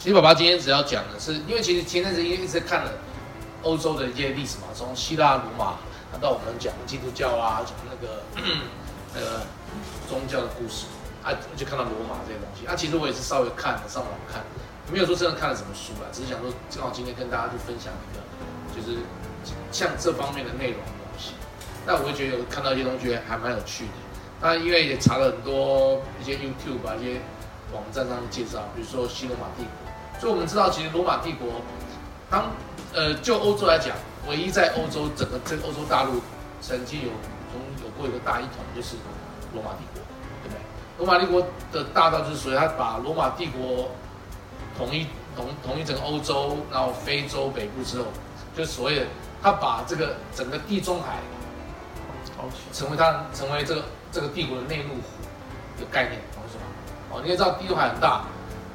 其实爸爸今天只要讲的是，因为其实前阵子因为一直看了欧洲的一些历史嘛，从希腊、罗马，到我们讲基督教啊，讲那个那个宗教的故事啊，就看到罗马这些东西啊。其实我也是稍微看了上网看，没有说真的看了什么书啦，只是想说正好今天跟大家去分享一个，就是像这方面的内容的东西。那我会觉得有看到一些东西还蛮有趣的。那因为也查了很多一些 YouTube 啊一些网站上的介绍，比如说西罗马帝国。所以我们知道，其实罗马帝国，当呃就欧洲来讲，唯一在欧洲整个这个欧洲大陆曾经有中有过一个大一统，就是罗马帝国，对不对？罗马帝国的大道就是所以他把罗马帝国统一统统一整个欧洲，然后非洲北部之后，就所谓的他把这个整个地中海，成为他成为这个这个帝国的内陆湖的概念，懂什么？哦，你也知道地中海很大。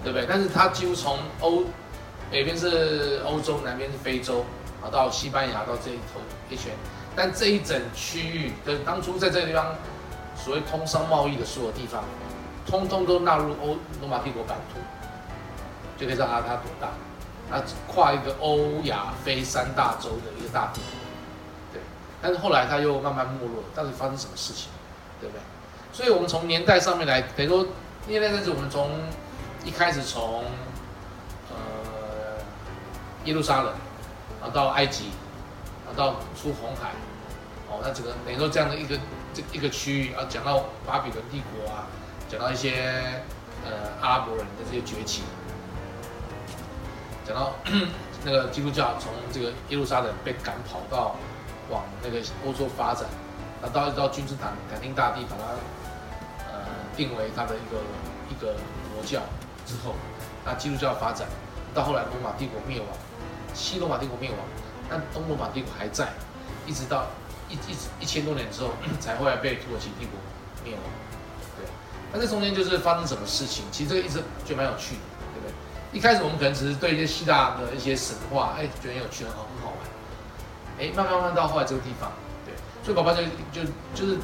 对不对？但是它几乎从欧北边是欧洲，南边是非洲，啊，到西班牙到这一头一圈，但这一整区域跟当初在这个地方所谓通商贸易的所有地方，通通都纳入欧罗马帝国版图，就可以知道它它多大，它跨一个欧亚非三大洲的一个大地，对。但是后来它又慢慢没落，到底发生什么事情？对不对？所以我们从年代上面来，等于说年代，但是我们从一开始从呃耶路撒冷，然后到埃及，然后到出红海，哦，那整个等于说这样的一个这一个区域，然后讲到巴比伦帝国啊，讲到一些呃阿拉伯人的这些崛起，讲到 那个基督教从这个耶路撒冷被赶跑到往那个欧洲发展，然后到到君士坦坦丁大帝把它呃定为他的一个一个国教。之后，那基督教发展到后来，罗马帝国灭亡，西罗马帝国灭亡，但东罗马帝国还在，一直到一一一千多年之后，才后来被土耳其帝国灭亡。对，那这中间就是发生什么事情？其实这个一直觉得蛮有趣的，对不对？一开始我们可能只是对一些希腊的一些神话，哎，觉得很有趣，很好，很好玩。哎，慢慢慢到后来这个地方，对，所以宝宝就就就是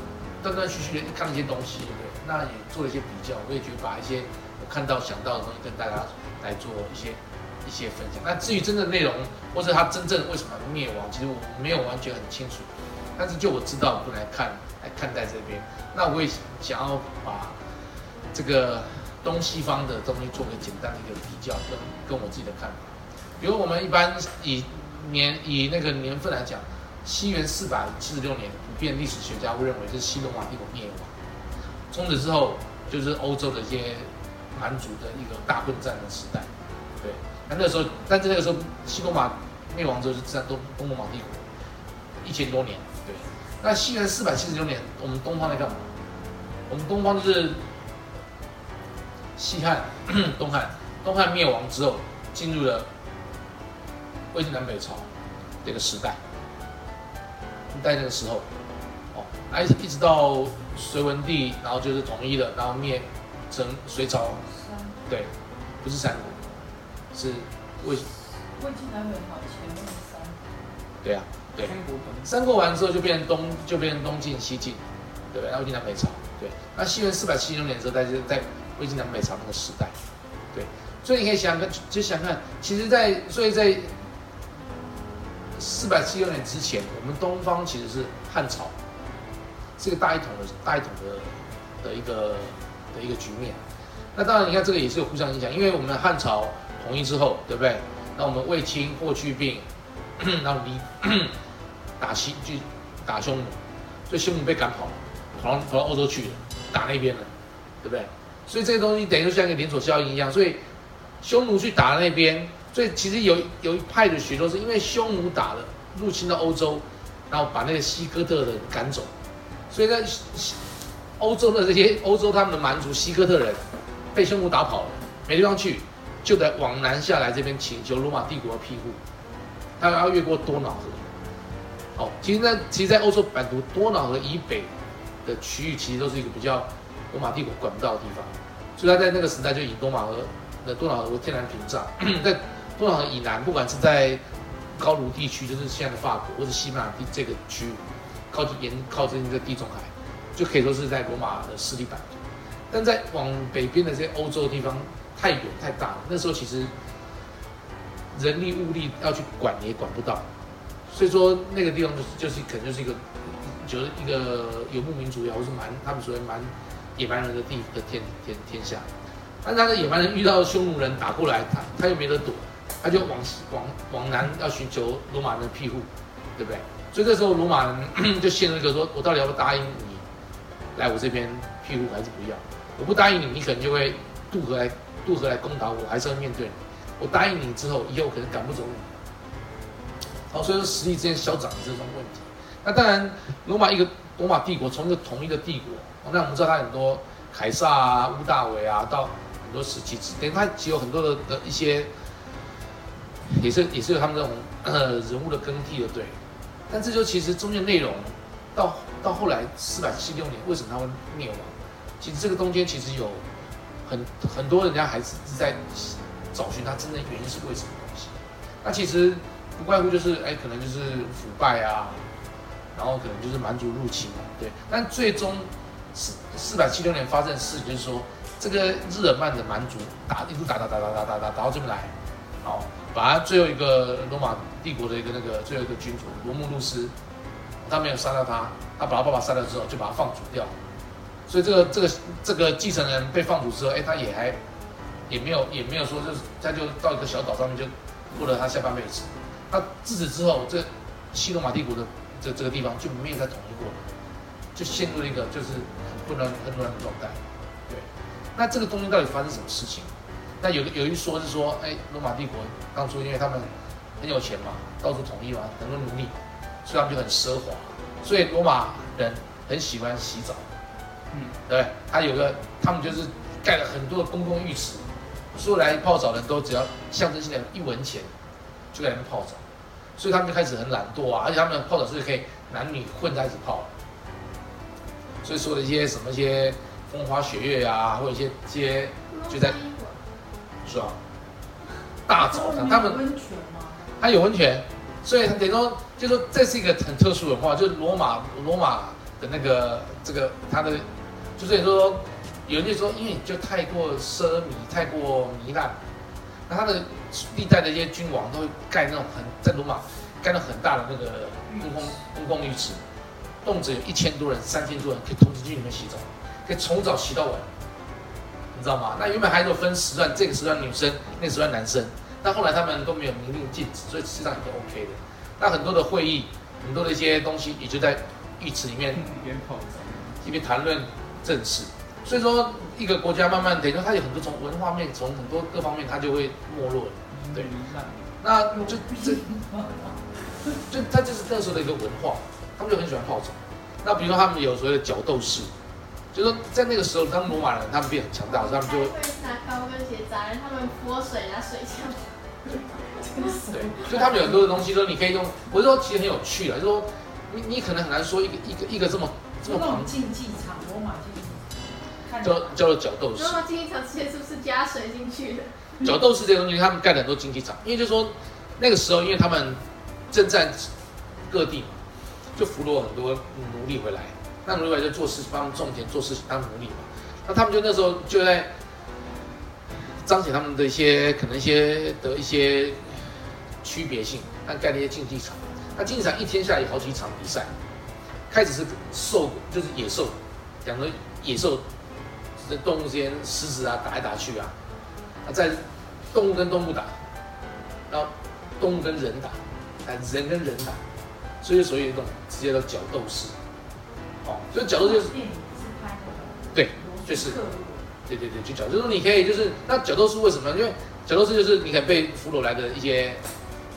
断断续续的看了一些东西，对，那也做了一些比较，我也觉得把一些。看到想到的东西，跟大家来做一些一些分享。那至于真正内容，或者它真正为什么灭亡，其实我没有完全很清楚。但是就我知道，我来看来看待这边，那我也想要把这个东西方的东西做个简单的一个比较，跟跟我自己的看法。比如我们一般以年以那个年份来讲，西元四百七十六年，普遍历史学家会认为是西罗马帝国灭亡。从此之后，就是欧洲的一些。蛮族的一个大混战的时代，对，那那时候，但是那个时候，西罗马灭亡之后是占东东罗马帝国一千多年，对。那西元四百七十六年，我们东方在干嘛？我们东方就是西汉、东汉，东汉灭亡之后，进入了魏晋南北朝这个时代，在那个时候，哦，一直，一直到隋文帝，然后就是统一了，然后灭。成隋朝，对，不是三国，是魏。魏晋南北朝前面三。对啊，对。三国完之后就变东，就变东晋、西晋，对不对？魏晋南北朝，对。那西元四百七十六年的时候，在在魏晋南北朝那个时代，对。所以你可以想看，就想看，其实，在所以在四百七十六年之前，我们东方其实是汉朝，是个大一统的大一统的的一个。的一个局面，那当然，你看这个也是有互相影响，因为我们汉朝统一之后，对不对？那我们卫青霍去病，然后离 打西去打匈奴，所以匈奴被赶跑，跑到跑到欧洲去了，打那边了，对不对？所以这些东西等于就像一个连锁效应一样，所以匈奴去打那边，所以其实有有一派的学说是因为匈奴打了入侵到欧洲，然后把那个西哥特人赶走，所以在。欧洲的这些欧洲他们的蛮族西哥特人被匈奴打跑了，没地方去，就得往南下来这边请求罗马帝国庇护。他要越过多瑙河。好，其实呢，其实，在欧洲版图多瑙河以北的区域，其实都是一个比较罗马帝国管不到的地方。所以他在那个时代就以多瑙河的多瑙河为天然屏障，在多瑙河以南，不管是在高卢地区，就是现在的法国，或者西班牙地这个区域，靠近沿靠近这个地中海。就可以说是在罗马的势力版图，但在往北边的这些欧洲地方，太远太大了。那时候其实人力物力要去管也管不到，所以说那个地方就是就是可能就是一个就是一个游牧民族也好，或是蛮他们所谓蛮野蛮人的地的天天天下。但是他的野蛮人遇到匈奴人打过来，他他又没得躲，他就往往往南要寻求罗马人的庇护，对不对？所以这时候罗马人就陷入一个说：我到底要不要答应你来我这边庇护，还是不要？我不答应你，你可能就会渡河来渡河来攻打我，还是要面对你。我答应你之后，以后可能赶不走你。好，所以说实力之间消长的这种问题。那当然，罗马一个罗马帝国从一个统一的帝国，那我们知道它很多凯撒啊、屋大维啊，到很多时期，等于它其有很多的的一些，也是也是有他们这种呃 人物的更替的，对。但这就其实中间内容，到到后来四百七六年，为什么他会灭亡？其实这个中间其实有很很多人家还是在找寻它真正原因是为什么东西。那其实不外乎就是哎，可能就是腐败啊，然后可能就是蛮族入侵嘛，对。但最终四四百七六年发生的事，就是说这个日耳曼的蛮族打一路打打打打打打打打到这边来，好。把他最后一个罗马帝国的一个那个最后一个君主罗慕路斯，他没有杀掉他，他把他爸爸杀掉之后就把他放逐掉，所以这个这个这个继承人被放逐之后，哎，他也还也没有也没有说就是他就到一个小岛上面就过了他下半辈子。他自此之后，这西罗马帝国的这这个地方就没有再统一过了，就陷入了一个就是很混乱很乱的状态。对，那这个东西到底发生什么事情？那有有一说是说，哎，罗马帝国当初因为他们很有钱嘛，到处统一嘛，很多奴隶，所以他们就很奢华，所以罗马人很喜欢洗澡，嗯，对，他有个他们就是盖了很多的公共浴池，所有来泡澡的人都只要象征性的一文钱，就在那边泡澡，所以他们就开始很懒惰啊，而且他们泡澡是可以男女混在一起泡，所以说的一些什么一些风花雪月啊，或者一些一些就在。是吧？大澡堂，他们温泉吗？它有温泉，所以等于说，就说这是一个很特殊文化，就是罗马罗马的那个这个它的，就是说有人就说，因为就太过奢靡，太过糜烂，那他的历代的一些君王都会盖那种很在罗马盖了很大的那个公共公共浴池，动辄有一千多人、三千多人可以同时去里面洗澡，可以从早洗到晚。你知道吗？那原本还有分时段，这个时段女生，那个时段男生。但后来他们都没有明令禁止，所以实际上也都 OK 的。那很多的会议，很多的一些东西，也就在浴池里面一边泡一边谈论政事。所以说，一个国家慢慢等于说，它有很多从文化面，从很多各方面，它就会没落了。对，那就这，就它就是特殊的一个文化，他们就很喜欢泡澡。那比如说他们有所谓的角斗士。就说在那个时候，当罗马人他们变很强大，他们就会拿高跟鞋砸人，他们泼水拿水枪。对，所以他们有很多的东西，说你可以用。我是说，其实很有趣的，就说你你可能很难说一个一个一个这么这么庞竞技场，罗马竞技场，叫叫做角斗士。罗马竞技场之前是不是加水进去的？角斗士这些东西，他们盖了很多竞技场，因为就说那个时候，因为他们征战各地嘛，就俘虏很多奴隶回来。那奴隶回来就做事，帮他们种田，做事情当奴隶嘛。那他们就那时候就在彰显他们的一些可能一些的一些区别性，他盖那些竞技场。那竞技场一天下来有好几场比赛，开始是兽，就是野兽，两个野兽在动物之间，狮子啊打来打去啊，啊在动物跟动物打，然后动物跟人打，啊人跟人打，所以所以一种直接的角斗士。哦，所以角斗就是，对，就是，对对对，就角，就是说你可以就是那角斗士为什么？因为角斗士就是你可以被俘虏来的一些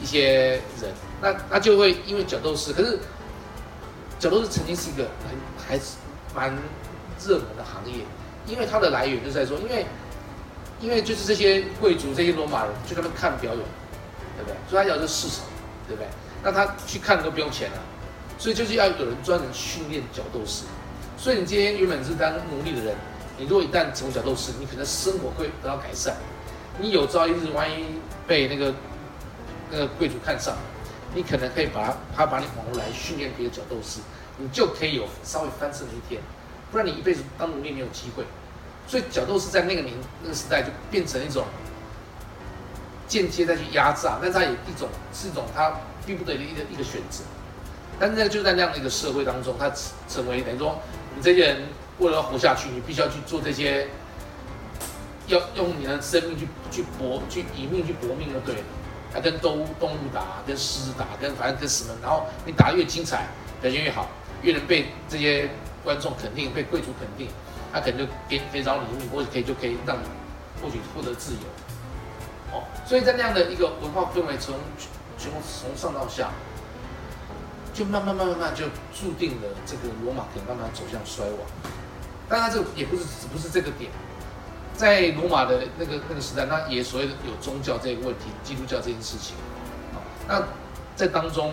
一些人，那那就会因为角斗士，可是角斗士曾经是一个很还是蛮热门的行业，因为它的来源就是在说，因为因为就是这些贵族这些罗马人去他们看表演，对不对？所以他要这市场，对不对？那他去看都不用钱了。所以就是要有人专门训练角斗士。所以你今天原本是当奴隶的人，你如果一旦成为角斗士，你可能生活会得到改善。你有朝一日万一被那个那个贵族看上，你可能可以把他他把你绑过来训练别的角斗士，你就可以有稍微翻身的一天。不然你一辈子当奴隶没有机会。所以角斗士在那个年那个时代就变成一种间接再去压榨，但是它也一种是一种它逼不得已的一个一个选择。但是呢，就在那样的一个社会当中，它成为等于说，你这些人为了要活下去，你必须要去做这些，要用你的生命去去搏，去以命去搏命就对了。他跟动物动物打，跟狮子打，跟反正跟什么，然后你打得越精彩，表现越好，越能被这些观众肯定，被贵族肯定，他可能就给给找礼物，或者可以就可以让你获取获得自由。哦，所以在那样的一个文化氛围从从从上到下。就慢慢慢慢慢就注定了这个罗马可能慢慢走向衰亡，当然这个也不是只不是这个点，在罗马的那个那个时代，那也所谓的有宗教这个问题，基督教这件事情，那在当中，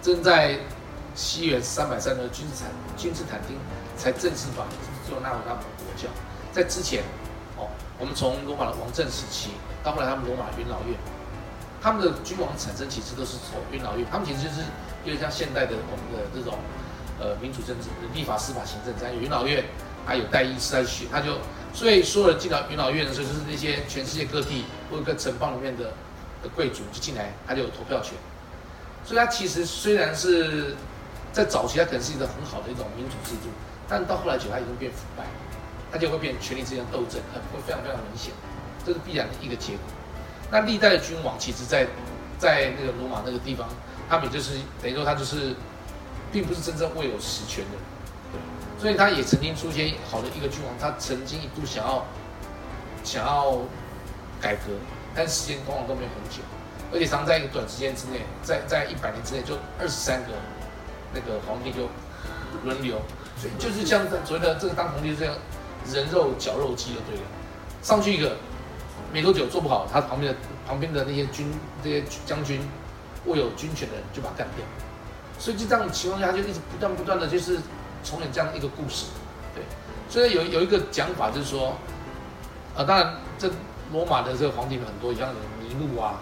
正在西元三百三的君士坦君士坦丁才正式把做纳入他们的国教，在之前，哦，我们从罗马的王政时期到后来他们罗马元老院。他们的君王产生其实都是从元老院，他们其实就是有点像现代的我们的这种呃民主政治、立法、司法、行政，在元老院还有代议士在选，他就所以所有人进到元老院的时候，就是那些全世界各地或者各城邦里面的的贵族就进来，他就有投票权。所以他其实虽然是在早期，他可能是一个很好的一种民主制度，但到后来久，他已经变腐败，他就会变权力之间斗争，会非常非常明显，这是必然的一个结果。那历代的君王，其实，在在那个罗马那个地方，他们就是等于说，他就是，并不是真正握有实权的，所以他也曾经出现好的一个君王，他曾经一度想要想要改革，但时间往往都没有很久，而且常在一个短时间之内，在在一百年之内，就二十三个那个皇帝就轮流，所以就是像所谓的这个当皇帝这样人肉绞肉机的对了，上去一个。没多久做不好，他旁边的旁边的那些军这些将军握有军权的人就把他干掉，所以就这样情况下，就一直不断不断的就是重演这样一个故事，对。所以有有一个讲法就是说，啊，当然这罗马的这个皇帝很多，像尼禄啊，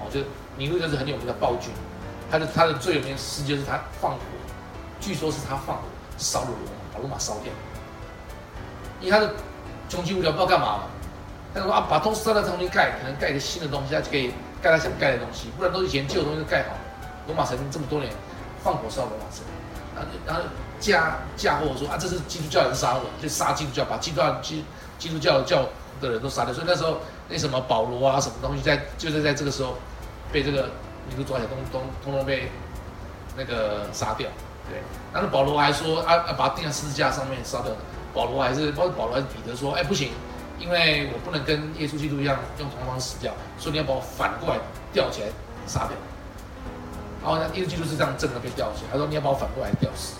哦，就尼禄就是很有名的暴君，他的他的最有名的事就是他放火，据说是他放火烧了罗马，把罗马烧掉，因为他的穷极无聊，不知道干嘛。他说啊，把东西烧了重新盖，可能盖一个新的东西，他就可以盖他想盖的东西，不然都是以前旧的东西都盖好了。罗马城这么多年放火烧罗马城，然后然后嫁嫁祸说啊，这是基督教人杀我，就杀基督教，把基督教基基督教教的人都杀掉。所以那时候那什么保罗啊，什么东西在就是在这个时候被这个尼禄抓起来，通通通通被那个杀掉。对，然后保罗还说啊，把他钉在十字架上面杀掉。保罗还是包括保罗还彼得说，哎不行。因为我不能跟耶稣基督一样用同方死掉，所以你要把我反过来吊起来杀掉。然后呢，耶稣基督是这样正的被吊起来，他说你要把我反过来吊死。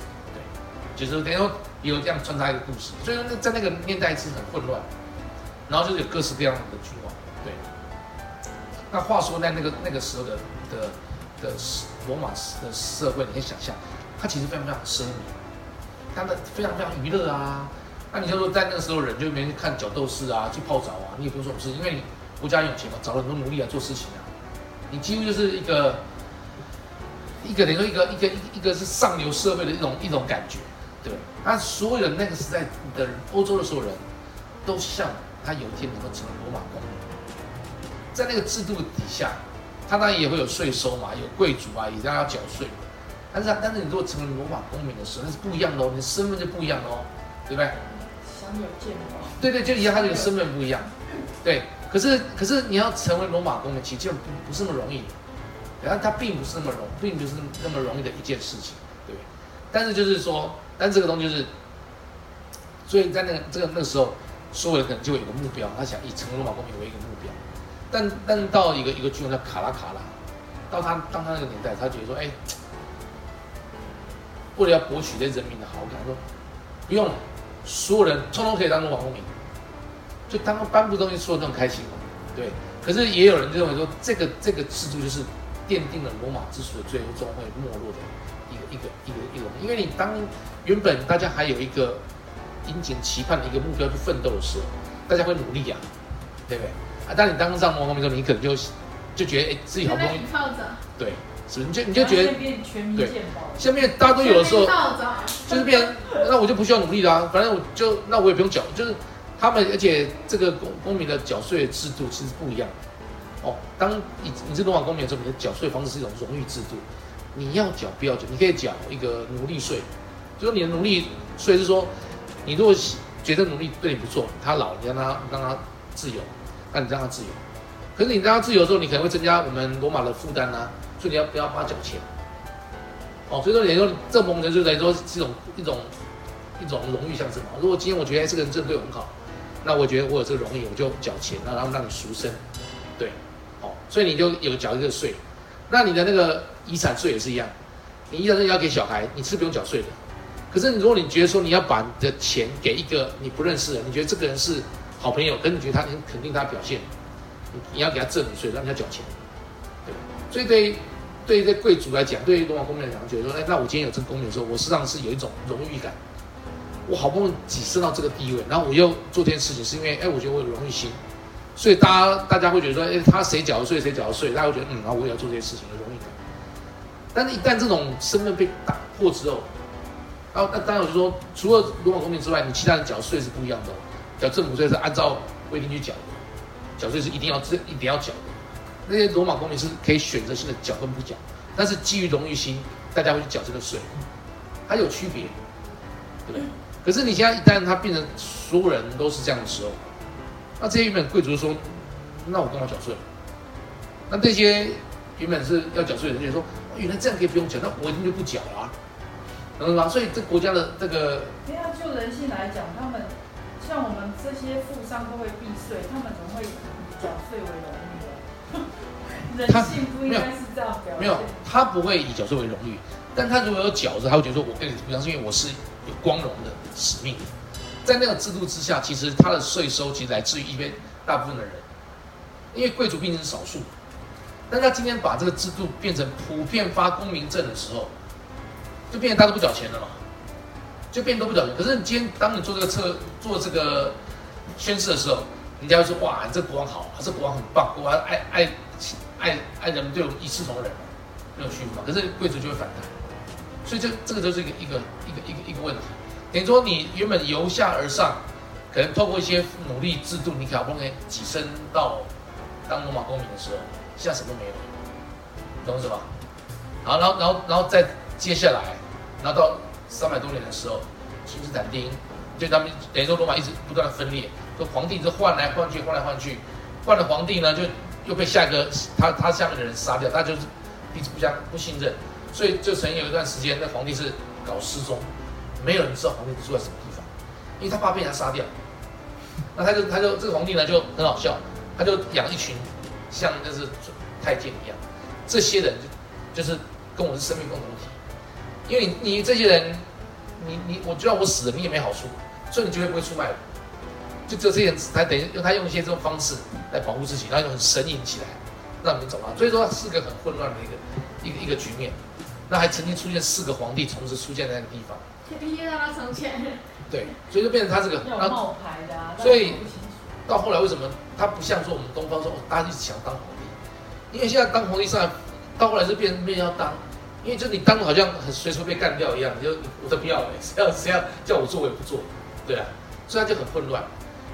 就是等于说有这样穿插一个故事。所以说在那个年代是很混乱，然后就是有各式各样的君王。对。那话说在那个那个时候的的的罗马的社会，你可以想象，它其实非常非常奢靡，它的非常非常娱乐啊。那你就说，在那个时候，人就没人看角斗士啊，去泡澡啊，你也不用说不是，因为你国家有钱嘛，找了很多奴隶来做事情啊，你几乎就是一个一个等于说一个一个一一个是上流社会的一种一种感觉，对吧？他所有的那个时代的欧洲的所有人都像他有一天能够成为罗马公民，在那个制度底下，他当然也会有税收嘛，有贵族啊，也要缴税，但是但是你如果成为罗马公民的时候，那是不一样的哦，你的身份就不一样哦，对不对？对对，就一样，他这个身份不一样。对，可是可是你要成为罗马公民，其实不不是那么容易。然后他并不是那么容，并不是那么容易的一件事情，对。但是就是说，但这个东西就是，所以在那个这个那时候，所有人可能就有个目标，他想以成为罗马公民为一个目标。但但到一个一个君王叫卡拉卡拉，到他当他那个年代，他觉得说，哎，为了要博取这人民的好感，说不用了。所有人通通可以当罗马公民，就当颁布东西说的那么开心嘛，对。可是也有人认为说，这个这个制度就是奠定了罗马之所以最终会没落的一个一个一个一个。因为你当原本大家还有一个殷切期盼的一个目标去奋斗的时候，大家会努力呀，对不对？啊，当你当上罗马公民之后，你可能就就觉得哎，自己好不容易，对，是不是？你就你就觉得对，下面大家都有的时候就是变，那我就不需要努力啦、反正我就那我也不用缴，就是他们，而且这个公公民的缴税制度其实不一样。哦，当你你是罗马公民的时候，你的缴税方式是一种荣誉制度，你要缴不要缴，你可以缴一个奴隶税，就说你的奴隶税是说，你如果觉得奴隶对你不错，他老，你让他让他自由，那你让他自由。可是你让他自由的时候，你可能会增加我们罗马的负担呐，所以你要不要帮他缴钱？哦，所以说等于说这某种程度来说是一种一种一种荣誉象征嘛。如果今天我觉得这个人真的对我很好，那我觉得我有这个荣誉，我就缴钱，那然后让你赎身，对，哦，所以你就有缴一个税。那你的那个遗产税也是一样，你遗产税要给小孩，你是不用缴税的。可是如果你觉得说你要把你的钱给一个你不认识的人，你觉得这个人是好朋友，可是你觉得他能肯定他表现，你你要给他赠与税，让他缴钱，对。所以对于对于这贵族来讲，对于罗马公民来讲，觉得说，哎，那我今天有这个公民的时候，我实际上是有一种荣誉感。我好不容易跻身到这个地位，然后我又做这件事情，是因为，哎，我觉得我有荣誉心，所以大家大家会觉得说，哎，他谁缴的税，谁缴的税，大家会觉得，嗯，然后我也要做这些事情，有荣誉感。但是，一旦这种身份被打破之后，然后那当然我就说，除了罗马公民之外，你其他人缴税是不一样的、缴政府税是按照规定去缴的，缴税是一定要这一定要缴的。那些罗马公民是可以选择性的缴跟不缴，但是基于荣誉心，大家会去缴这个税，它有区别，对不对？可是你现在一旦它变成所有人都是这样的时候，那这些原本贵族说，那我干嘛缴税？那这些原本是要缴税的人就说，原来这样可以不用缴，那我一定就不缴了、懂了吗？所以这国家的这个因为就人性来讲，他们像我们这些富商都会避税，他们怎么会以缴税为荣誉呢？人性不应该是这样表现。没有，他不会以缴税为荣誉，但他如果有缴着，他会觉得说，我跟你不一样，是因为我是有光荣的使命。在那个制度之下，其实他的税收其实来自于一边大部分的人，因为贵族毕竟是少数。但他今天把这个制度变成普遍发公民证的时候，就变成大家都不缴钱了嘛，就变都不缴钱。可是你今天当你做这个测做这个宣誓的时候，人家会说哇，你这国王好，这国王很棒，国王爱爱爱爱人们对我们一视同仁，没有屈服嘛。可是贵族就会反弹，所以这这个就是一个一个一个一个一个问题。等于说你原本由下而上，可能透过一些努力制度，你好不容易跻身到当罗马公民的时候，现在什么都没有，懂我意思吧？好，然后然后然后再接下来，然后到三百多年的时候，君士坦丁就他们等于说罗马一直不断的分裂，说皇帝一直换来换去，换来换去，换了皇帝呢就又被下一个他他下面的人杀掉，他就是彼此不相不信任，所以就曾经有一段时间，那皇帝是搞失踪，没有人知道皇帝住在什么地方，因为他怕被人家杀掉。那他就他就这个皇帝呢就很好笑，他就养一群像就是太监一样，这些人就就是跟我是生命共同体，因为你你这些人，你你我就算我死了，你也没好处，所以你绝对不会出卖我。就只有这些人，他等于用他用一些这种方式来保护自己，然后很神隐起来，让你们走到。所以说是个很混乱的一个一个一个局面。那还曾经出现四个皇帝同时出现在那个地方，必须让他从前。对，所以就变成他这个，冒牌的啊，所以到后来为什么他不像说我们东方说，哦大家一直想当皇帝，因为现在当皇帝上来，到后来是变变要当，因为就你当好像很随时被干掉一样，你就我才不要嘞，谁要谁要叫我做我也不做，对啊，所以他就很混乱。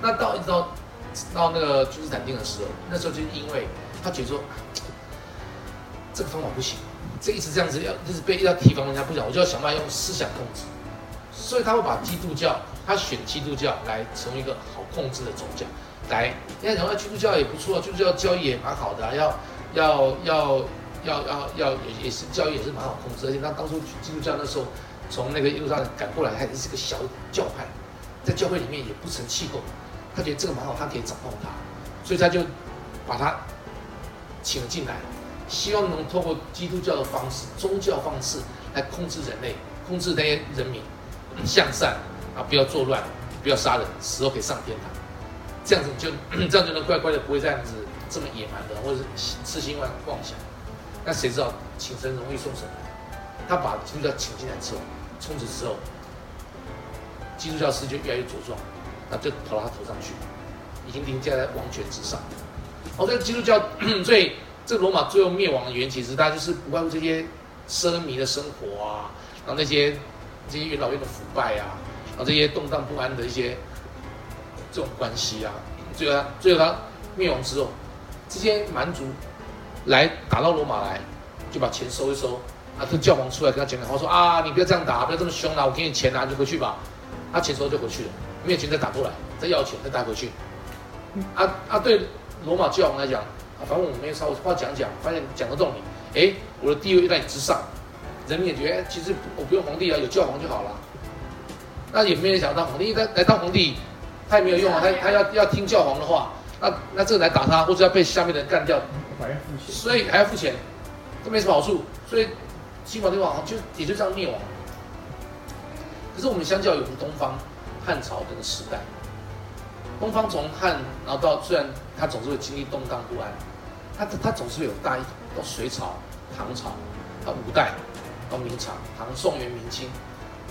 那到一直到到那个君士坦丁的时候，那时候就是因为他觉得说这个方法不行，这一直这样子要就是被要提防人家不讲，我就要想办法用思想控制。所以他会把基督教，他选基督教来成为一个好控制的宗教，来，人家讲说基督教也不错，基督教教义也蛮好的、啊，要要要要要要也也是教育也是蛮好控制，而且他当初基督教那时候从那个一路上赶过来，他也是个小教派，在教会里面也不成气候，他觉得这个蛮好，他可以掌控他，所以他就把他请了进来，希望能透过基督教的方式、宗教方式来控制人类，控制那些人民。向善啊，不要作乱，不要杀人，死后可以上天堂。这样子就 这样就能乖乖的，不会这样子这么野蛮的，或者是痴心妄妄想。那谁知道请神容易送神难？他把基督教请进来之后，从此之后，基督教势就越来越茁壮，那就跑到他头上去，已经凌驾在王权之上。哦，这个基督教，所以这个罗马最后灭亡的原因，其实它就是不外乎这些奢靡的生活啊，然后那些这些元老院的腐败啊，然后这些动荡不安的一些这种关系啊，最后他最后他灭亡之后，这些蛮族来打到罗马来，就把钱收一收。啊，这教皇出来跟他讲讲话，说啊，你不要这样打，不要这么凶啦，我给你钱啊，就回去吧。他钱收就回去了，没有钱再打过来，再要钱再带回去。啊啊，对罗马教皇来讲，啊，反正我没有稍微话讲讲，发现讲得动你，哎，我的地位在你之上，人民也觉得，其实我不用皇帝啊，有教皇就好了。那也没人想当皇帝，来来当皇帝，他也没有用啊，他他要要听教皇的话，那那这个来打他，或者要被下面的人干掉，还要付钱。所以还要付钱，这没什么好处，所以。西方帝王就也就这样灭亡。可是我们相较于我们东方汉朝这个时代，东方从汉然后到虽然它总是会经历动荡不安，它它总是会有大一，到隋朝、唐朝，到五代，到明朝、唐、宋、元、明清，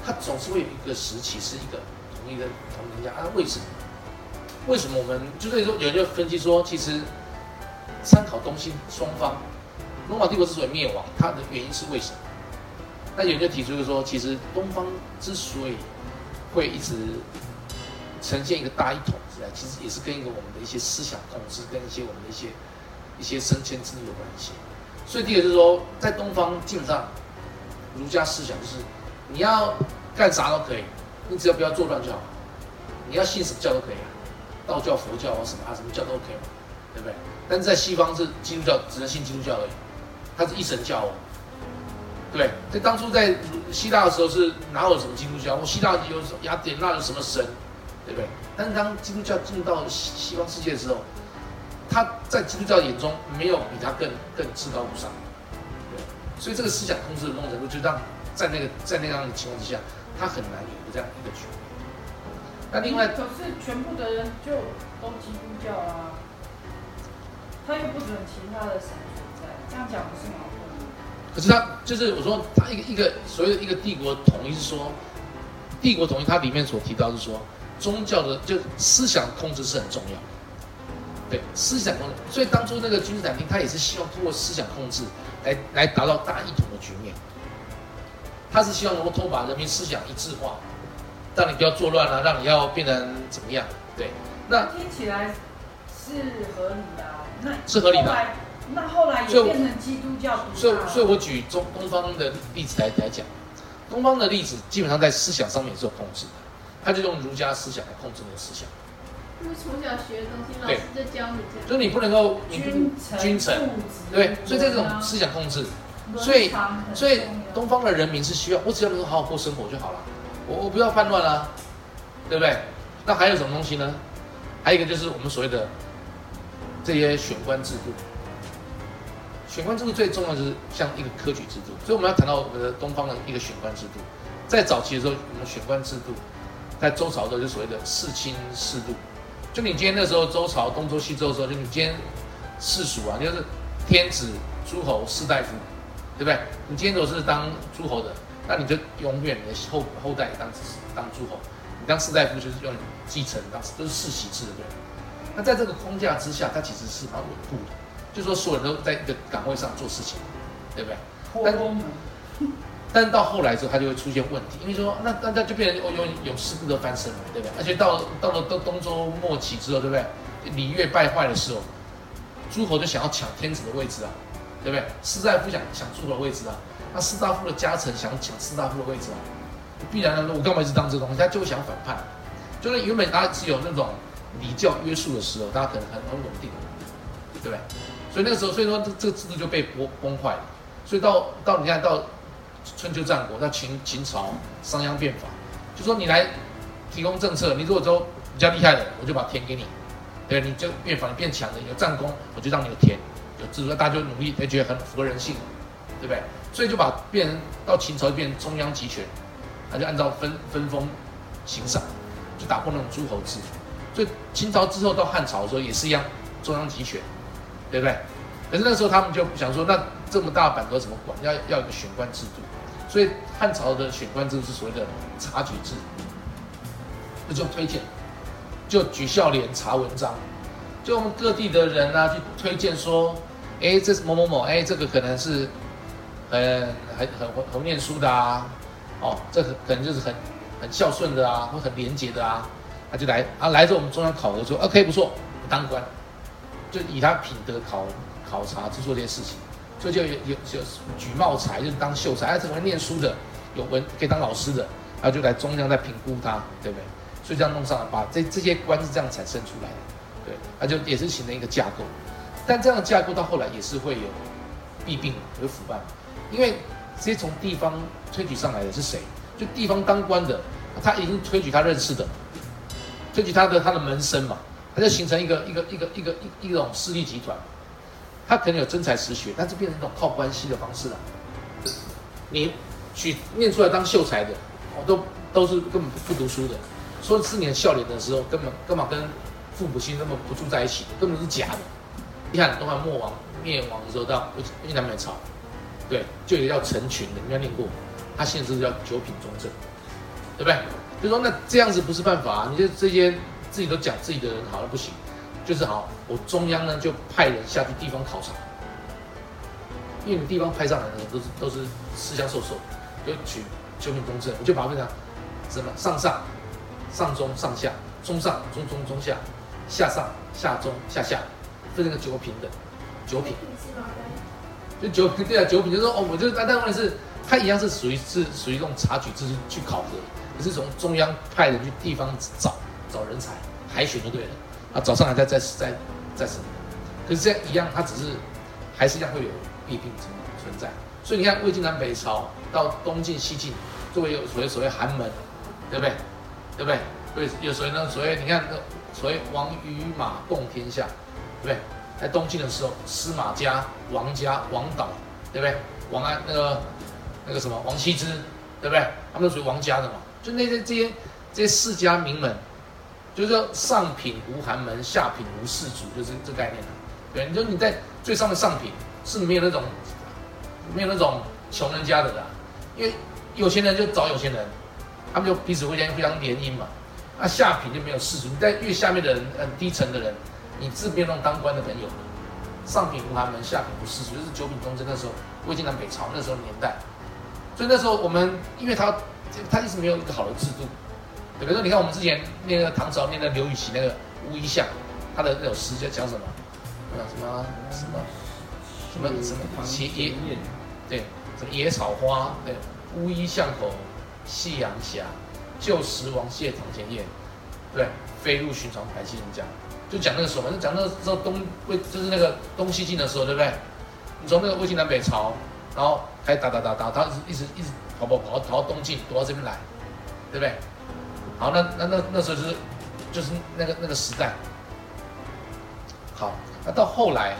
它总是会有一个时期是一个统一的统一家啊？为什么？为什么我们就是说有人就分析说，其实参考东西双方，罗马帝国之所以灭亡，它的原因是为什么？那有人就提出，就说，其实东方之所以会一直呈现一个大一统之来，其实也是跟一个我们的一些思想控制，跟一些我们的一些一些升迁之路有关系。所以第一个就是说，在东方基本上儒家思想就是你要干啥都可以，你只要不要作乱就好。你要信什么教都可以啊，道教、佛教啊什么啊什么教都 OK 嘛，对不对？但是在西方是基督教，只能信基督教而已，它是一神教哦。对，在当初在希腊的时候是哪有什么基督教？我希腊有雅典娜有什么神，对不对？但是当基督教进到西西方世界的时候，他在基督教眼中没有比他更更至高无上，对。所以这个思想控制的某种程度，就让在那个在那样的情况之下，他很难有个这样一个局面。那另外，可是全部的人就都基督教啊，他又不准其他的神存在，这样讲不是吗？可是他就是我说他一个一个所谓的一个帝国统一是说，帝国统一它里面所提到是说宗教的就思想控制是很重要，对思想控制，所以当初那个君士坦丁他也是希望通过思想控制来来达到大一统的局面，他是希望能够通把人民思想一致化，让你不要作乱啊，让你要变成怎么样？对，那听起来是合理的，那是合理的。那后来也变成基督教所以，所以我举中东方的例子来来讲，东方的例子基本上在思想上面是有控制的，他就用儒家思想来控制那个思想。就是从小学的东西，老师在教你这样。就是你不能够君君臣，对，所以这种思想控制，所以所以东方的人民是需要我只要能够好好过生活就好了，我我不要叛乱啊，对不对？那还有什么东西呢？还有一个就是我们所谓的这些选官制度。选官制度最重要就是像一个科举制度，所以我们要谈到我们的东方的一个选官制度。在早期的时候，我们选官制度在周朝的时候就所谓的世卿世禄。就你今天那时候周朝东周西周的时候，就你今天世俗啊，就是天子、诸侯、士大夫，对不对？你今天如果是当诸侯的，那你就永远你的后后代当当诸侯，你当士大夫就是用继承，当时都是世袭制的，对。那在这个框架之下，它其实是蛮稳固的。就说所有人都在一个岗位上做事情，对不对？但 但到后来之后，它就会出现问题，因为说那大家就变成有有有事不得翻身了，对不对？而且到到了东东周末期之后，对不对？礼乐败坏的时候，诸侯就想要抢天子的位置啊，对不对？士大夫想抢诸侯的位置啊，那士大夫的家臣想抢士大夫的位置啊，必然的，我干嘛一直当这东西？他就会想反叛，就是原本大家只有那种礼教约束的时候，大家可能很很稳定，对不对？所以那个时候，所以说这这个制度就被崩崩坏了。所以到到你看到春秋战国，到秦秦朝商鞅变法，就说你来提供政策，你如果说比较厉害的，我就把田给你，对，你就变法，你变强的，有战功，我就让你有田，有制度，大家就努力，也觉得很符合人性，对不对？所以就把变成到秦朝就变成中央集权，他就按照分分封行赏，就打破那种诸侯制。所以秦朝之后到汉朝的时候也是一样，中央集权。对不对？可是那时候他们就想说，那这么大版图怎么管？要要一个选官制度，所以汉朝的选官制度是所谓的察举制，那就推荐，就举孝廉查文章，就我们各地的人啊去推荐说，哎，这是某某某，哎，这个可能是很很很很很念书的啊，哦，这个可能就是很很孝顺的啊，或很廉洁的啊，他就来啊，来自我们中央考核说，OK 不错，当官，就以他品德考考察去做这些事情，所以就有有有举茂才，就是当秀才，哎，怎么念书的，有文可以当老师的，然后就来中央再评估他，对不对？所以这样弄上来，把这这些官是这样产生出来的，对，那就也是形成一个架构。但这样的架构到后来也是会有弊病，有腐败，因为这些从地方推举上来的是谁？就地方当官的，他已经推举他认识的，根据他的他的门生嘛，他就形成一个一个一个一个一一种势力集团。他可能有真才实学，但是变成一种靠关系的方式了。你去念出来当秀才的，哦，都都是根本不读书的。说四年孝廉的时候，根本根本跟父母亲那么不住在一起，根本是假的。你看东汉末亡灭亡的时候，到越南北朝，对，就有一个叫陈群的，你有念过？他现在是叫九品中正，对不对？就说那这样子不是办法啊！你就这些自己都讲自己的人好了不行。就是好，我中央呢就派人下去地方考察，因为你地方派上来的人都是都是私相授受，就取九品中正，我就把它分成什么上上、上中、上下、中上、中中、中下、下上、下中、下下，分成个九品的九品，就九品对啊，九品就是说哦，我就但但问题是，它一样是属于是属于这种察举制去考核，可是从中央派人去地方找找人才海选就对了。啊，早上还在在在在什么？可是这样一样，它只是还是一样会有弊病存存在。所以你看，魏晋南北朝到东晋西晋，作为有所谓所谓寒门，对不对？对不对？对，有所谓呢，所谓你看那，所谓王与马共天下，对不对？在东晋的时候，司马家、王家、王导，对不对？王安那个那个什么王羲之，对不对？他们都属于王家的嘛。那些这些这些世家名门。就是说，上品无寒门，下品无士族，就是这概念对，你说你在最上的上品是没有那种没有那种穷人家的啦，因为有钱人就找有钱人，他们就彼此互相互相联姻嘛。那下品就没有士族，你在越下面的人，很低层的人，你自没有那种当官的朋友。上品无寒门，下品无士族，就是九品中正那时候，魏晋南北朝那时候年代。所以那时候我们，因为他他一直没有一个好的制度。比如说，你看我们之前念那个唐朝念的刘禹锡那个乌衣巷，他的那首诗叫讲什么？啊，什么什么什么什么野野对，什么野草花对，乌衣巷口夕阳斜，旧时王谢堂前燕，对，飞入寻常百姓家，就讲那个时候，反正讲那个时候东魏就是那个东西晋的时候，对不对？你从那个魏晋南北朝，然后开始打打打打，他一直一直跑跑跑跑到东晋，躲到这边来，对不对？好，那那那那时候就是就是那个那个时代。好，那到后来，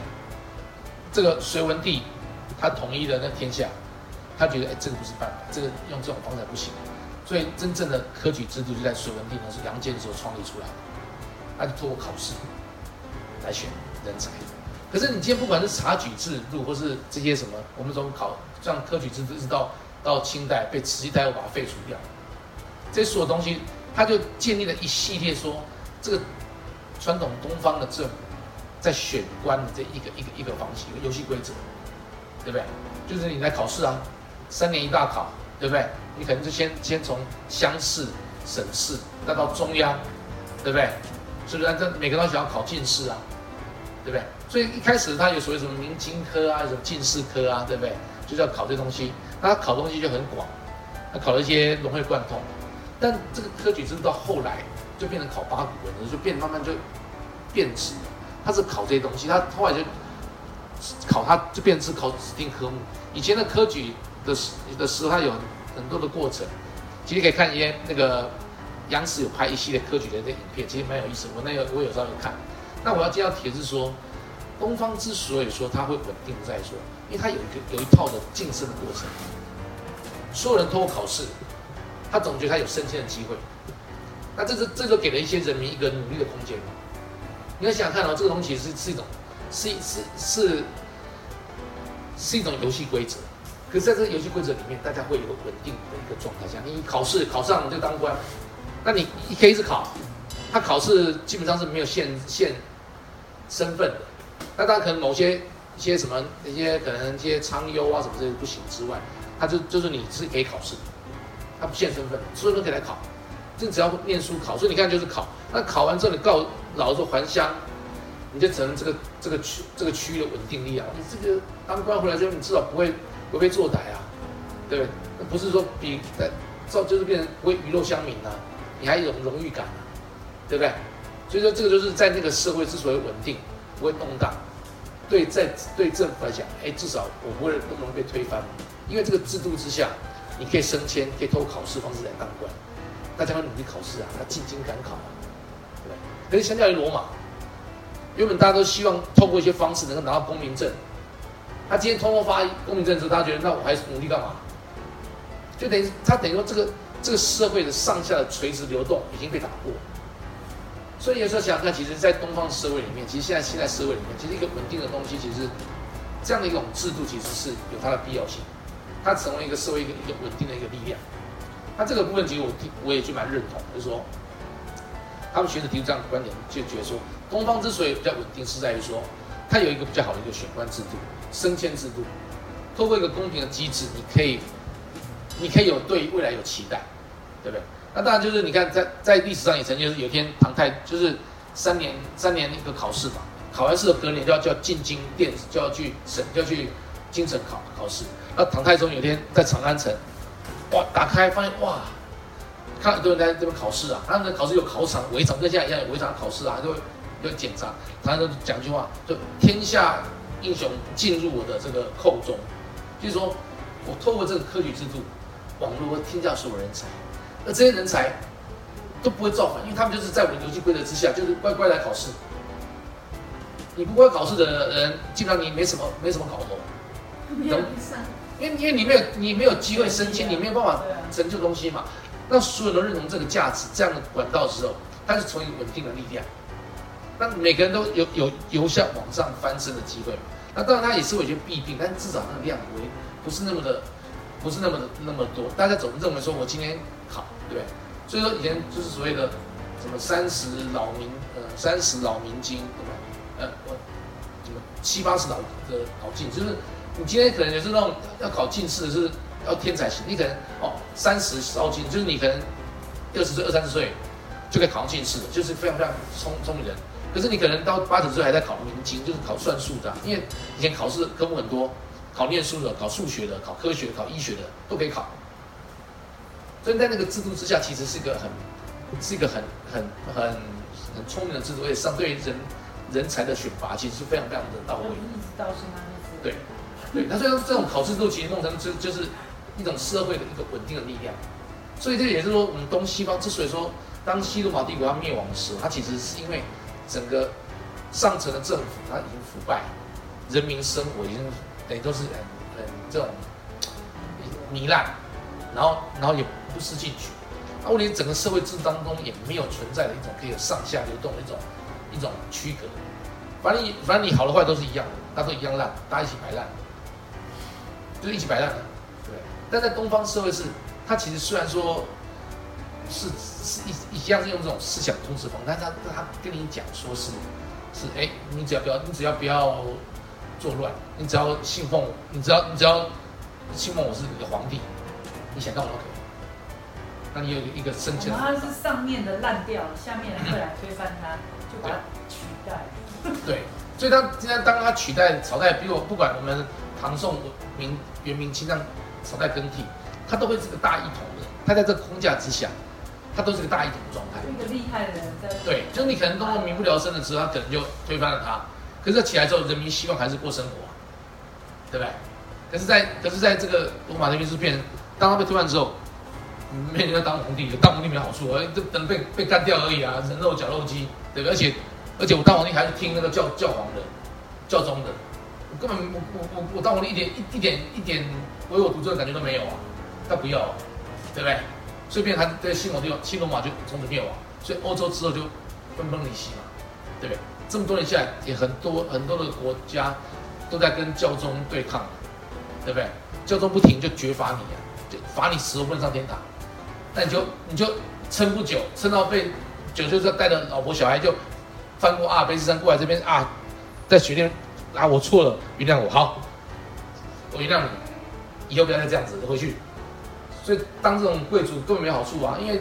这个隋文帝他统一了那天下，他觉得哎这个不是办法，这个用这种方式不行，所以真正的科举制度就在隋文帝呢是杨坚的时候创立出来的，他就通过考试来选人才。可是你今天不管是察举制度或是这些什么，我们说考像科举制度，一直到到清代被慈禧太后把它废除掉，这所有东西。他就建立了一系列说，这个传统东方的政府在选官的这一个一个一个方式、一个游戏规则，对不对？就是你来考试啊，三年一大考，对不对？你可能就先先从乡试、省试，再到中央，对不对？是不是？这每个都想要考进士啊，对不对？所以一开始他有所谓什么明经科啊，什么进士科啊，对不对？就是要考这东西，他考东西就很广，他考了一些融会贯通。但这个科举制度到后来就变成考八股文了，就变慢慢就变质了。他是考这些东西，他后来就考，他就变质考指定科目。以前的科举的时的时候，他有很多的过程。其实可以看一些那个央视有拍一系列科举的那影片，其实蛮有意思。我那个我有时候有看。那我要接到帖子说，东方之所以说它会稳定在说，因为它有一个有一套的晋升的过程，所有人通过考试。他总觉得他有升迁的机会，那这是这就给了一些人民一个努力的空间嘛？你要想想看哦，这个东西是是一种，是是是是一种游戏规则。可是在这个游戏规则里面，大家会有稳定的一个状态下，你考试考上就当官，那你你可以一直考，他考试基本上是没有限限身份的。那当然可能某些一些什么一些可能一些苍优啊什么这些不行之外，他就就是你是可以考试，他不限身份，所有人都可以来考，这只要念书考，所以你看就是考，那考完之后你告老子还乡，你就成了这个这个区这个区域的稳定力啊，你这个当官回来之后，你至少不会为非作歹啊，对不对？那不是说比在造就是变成不会鱼肉乡民啊，你还有荣誉感啊，对不对？所以说这个就是在那个社会之所以稳定，不会动荡，对在对政府来讲，哎，至少我不会那么容易被推翻，因为这个制度之下，你可以升迁，可以透过考试方式来当官，大家要努力考试啊，他进京赶考啊，对？可是相较于罗马，原本大家都希望透过一些方式能够拿到公民证，他今天通过发公民证之后，大家觉得那我还努力干嘛？就等于他等于说这个这个社会的上下的垂直流动已经被打破。所以有时候想想看，其实，在东方社会里面，其实现在现在社会里面，其实一个稳定的东西，其实这样的一种制度，其实是有它的必要性。它成为一个社会一个一个稳定的一个力量。那这个部分，其实我我也就蛮认同，就是说，他们学者提出这样的观点，就觉得说，东方之所以比较稳定，是在于说，它有一个比较好的一个选官制度、升迁制度，透过一个公平的机制，你可以，你可以有对未来有期待，对不对？那当然就是你看，在在历史上也曾经是有一天唐太就是三年三年一个考试嘛，考完试隔年就要就要进京殿，就要去省就要去京城考考试。那唐太宗有一天在长安城，哇，打开发现哇，看很多人在这边考试啊，他们考试有考场、围场，跟现在一样有围场考试啊，都有检查。唐太宗讲一句话，就天下英雄进入我的这个寇中，就是说我透过这个科举制度，网络天下所有人才。而这些人才都不会造反，因为他们就是在我们游戏规则之下，就是乖乖来考试。你不乖考试的人，基本上你没什么没什么搞头，因为因为你没有你没有机会升迁，你没有办法成就东西嘛。那所有人都认同这个价值，这样的管道之后，它是成为稳定的力量。那每个人都有有由下往上翻身的机会嘛。那当然它也是有一些弊病，但至少那个量不会不是那么的不是那么的那么多。大家总认为说我今天。对，所以说以前就是所谓的什么三十老民呃三十老民经对吧？呃我什么七八十老的考进，就是你今天可能也是那种要考进士是要天才型，你可能哦三十烧进，就是你可能二十岁二三十岁就可以考上进士的，就是非常非常聪聪明人。可是你可能到八九岁还在考明经，就是考算术的，因为以前考试科目很多，考念书的、考数学的、考科学、考医学的都可以考。所以在那个制度之下，其实是一个很，是一个很很很很聪明的制度，而且相对于人人才的选拔，其实是非常非常的到位。一直到现在对，对。那所以说这种考试制度其实弄成就就是一种社会的一个稳定的力量。所以这也是说，我们东西方之所以说当西罗马帝国要灭亡的时候，它其实是因为整个上层的政府它已经腐败，人民生活已经等于都是很很这种糜烂，然后然后也。不思进取，那问题整个社会制度当中也没有存在的一种可以上下流动的一种一种区隔，反正你反正你好的坏都是一样的，大家都一样烂，大家一起摆烂，就一起摆烂了，对。但在东方社会是，它其实虽然说是是一一样是用这种思想通识风，但他他跟你讲说是是哎，你只要不要你只要不要作乱，你只要信奉你只要你只要信奉我是你的皇帝，你想干嘛都可以。那你有一个升迁，它是上面的烂掉，下面会来推翻它，就把它取代。对，所以他现在当他取代朝代，比如不管我们唐宋明元明清这样朝代更替，他都会是个大一统的。他在这个框架之下，他都是个大一统的状态。一个厉害的人在。对，就是你可能到民不聊生的时候，他可能就推翻了他。可是起来之后，人民希望还是过生活，对不对？可是，在可是在这个罗马那边是变，当他被推翻之后。没人要当皇帝，当皇帝没好处，而这等被被干掉而已啊，人肉绞肉机，对不对？而且而且我当皇帝还是听那个教教皇的、教宗的，我根本我我我我当皇帝一点一一点一点唯我独尊的感觉都没有啊，他不要，啊对不对？所以变他在新罗地方，西罗马就从此灭亡，所以欧洲之后就分崩离析嘛，对不对？这么多年下来，也很多很多的国家都在跟教宗对抗，对不对？教宗不停就绝罚你啊，就罚你死不能上天堂。那你就你就撑不久，撑到被九岁时候带着老婆小孩就翻过阿尔卑斯山过来这边啊，在雪天啊，我错了，原谅我，好，我原谅你，以后不要再这样子回去。所以当这种贵族根本没好处啊，因为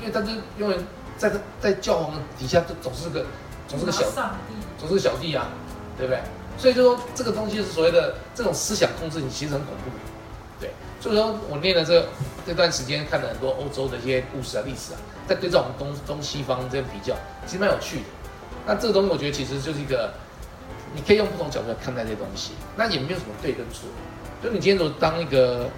因为他就永远在这在教皇底下，就总是个总是个小上帝，总是个小弟啊，对不对？所以就说这个东西是所谓的这种思想控制，你其实很恐怖。对，所以说我念了这个这段时间看了很多欧洲的一些故事啊、历史啊，在对照我们东东西方这样比较，其实蛮有趣的。那这个东西我觉得其实就是一个，你可以用不同角度来看待这些东西，那也没有什么对跟错。就你今天如果当一个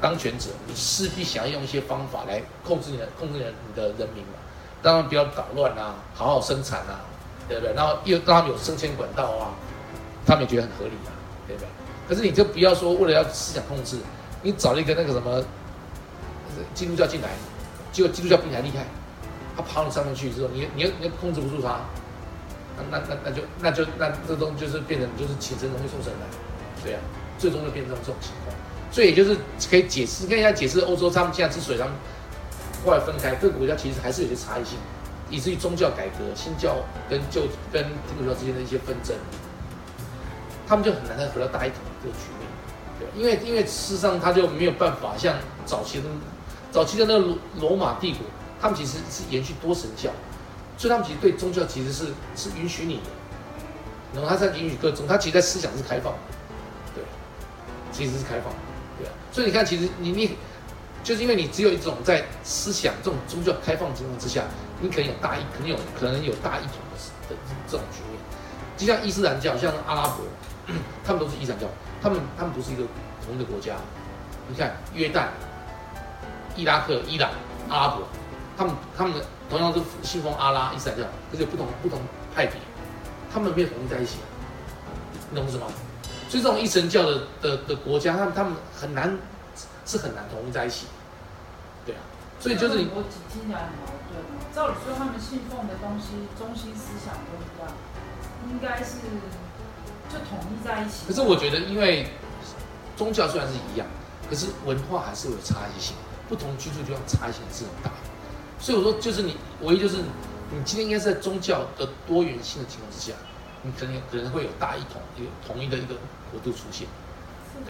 当权者，你势必想要用一些方法来控制你的控制你的你的人民嘛，当然不要捣乱啊，好好生产啊，对不对？然后又让他们有升迁管道啊，他们也觉得很合理啊，对不对？可是你就不要说为了要思想控制，你找了一个那个什么基督教进来，结果基督教比你还厉害，他爬到上面去之后，你你你控制不住他，那那那那就那就那这东就是变成就是请神容易送神来，对啊，最终就变成这种情况。所以也就是可以解释，跟人家解释欧洲他们现在之所以他们后来分开，各个国家其实还是有些差异性，以至于宗教改革、新教跟旧跟基督教之间的一些纷争，他们就很难再回到大一统这个局面，对，因为因为事实上他就没有办法像早期的早期的那个罗罗马帝国，他们其实是延续多神教，所以他们其实对宗教其实是是允许你的，然后他在允许各种，他其实在思想是开放的，对，其实是开放的。对啊，所以你看，其实你你就是因为你只有一种在思想这种宗教开放情况之下，你可能有大一，可能有可能有大一统的的这种局面。就像伊斯兰教，像阿拉伯，他们都是伊斯兰教，他们他们不是一个同一个国家。你看约旦、伊拉克、伊朗、阿拉伯，他们他们同样是信奉阿拉伊斯兰教，可是有不同不同派别，他们没有统一在一起，你懂什么？所以这种一神教的的的国家，他们他们很难是很难统一在一起，对啊，所以就是你我听起来很矛盾。照理说，他们信奉的东西、中心思想都一样，应该是就统一在一起。可是我觉得，因为宗教虽然是一样，可是文化还是有差异性，不同居住地方差异性是很大的。所以我说，就是你唯一就是你今天应该是在宗教的多元性的情况之下，你可能可能会有大一统、有统一的一个国度出现。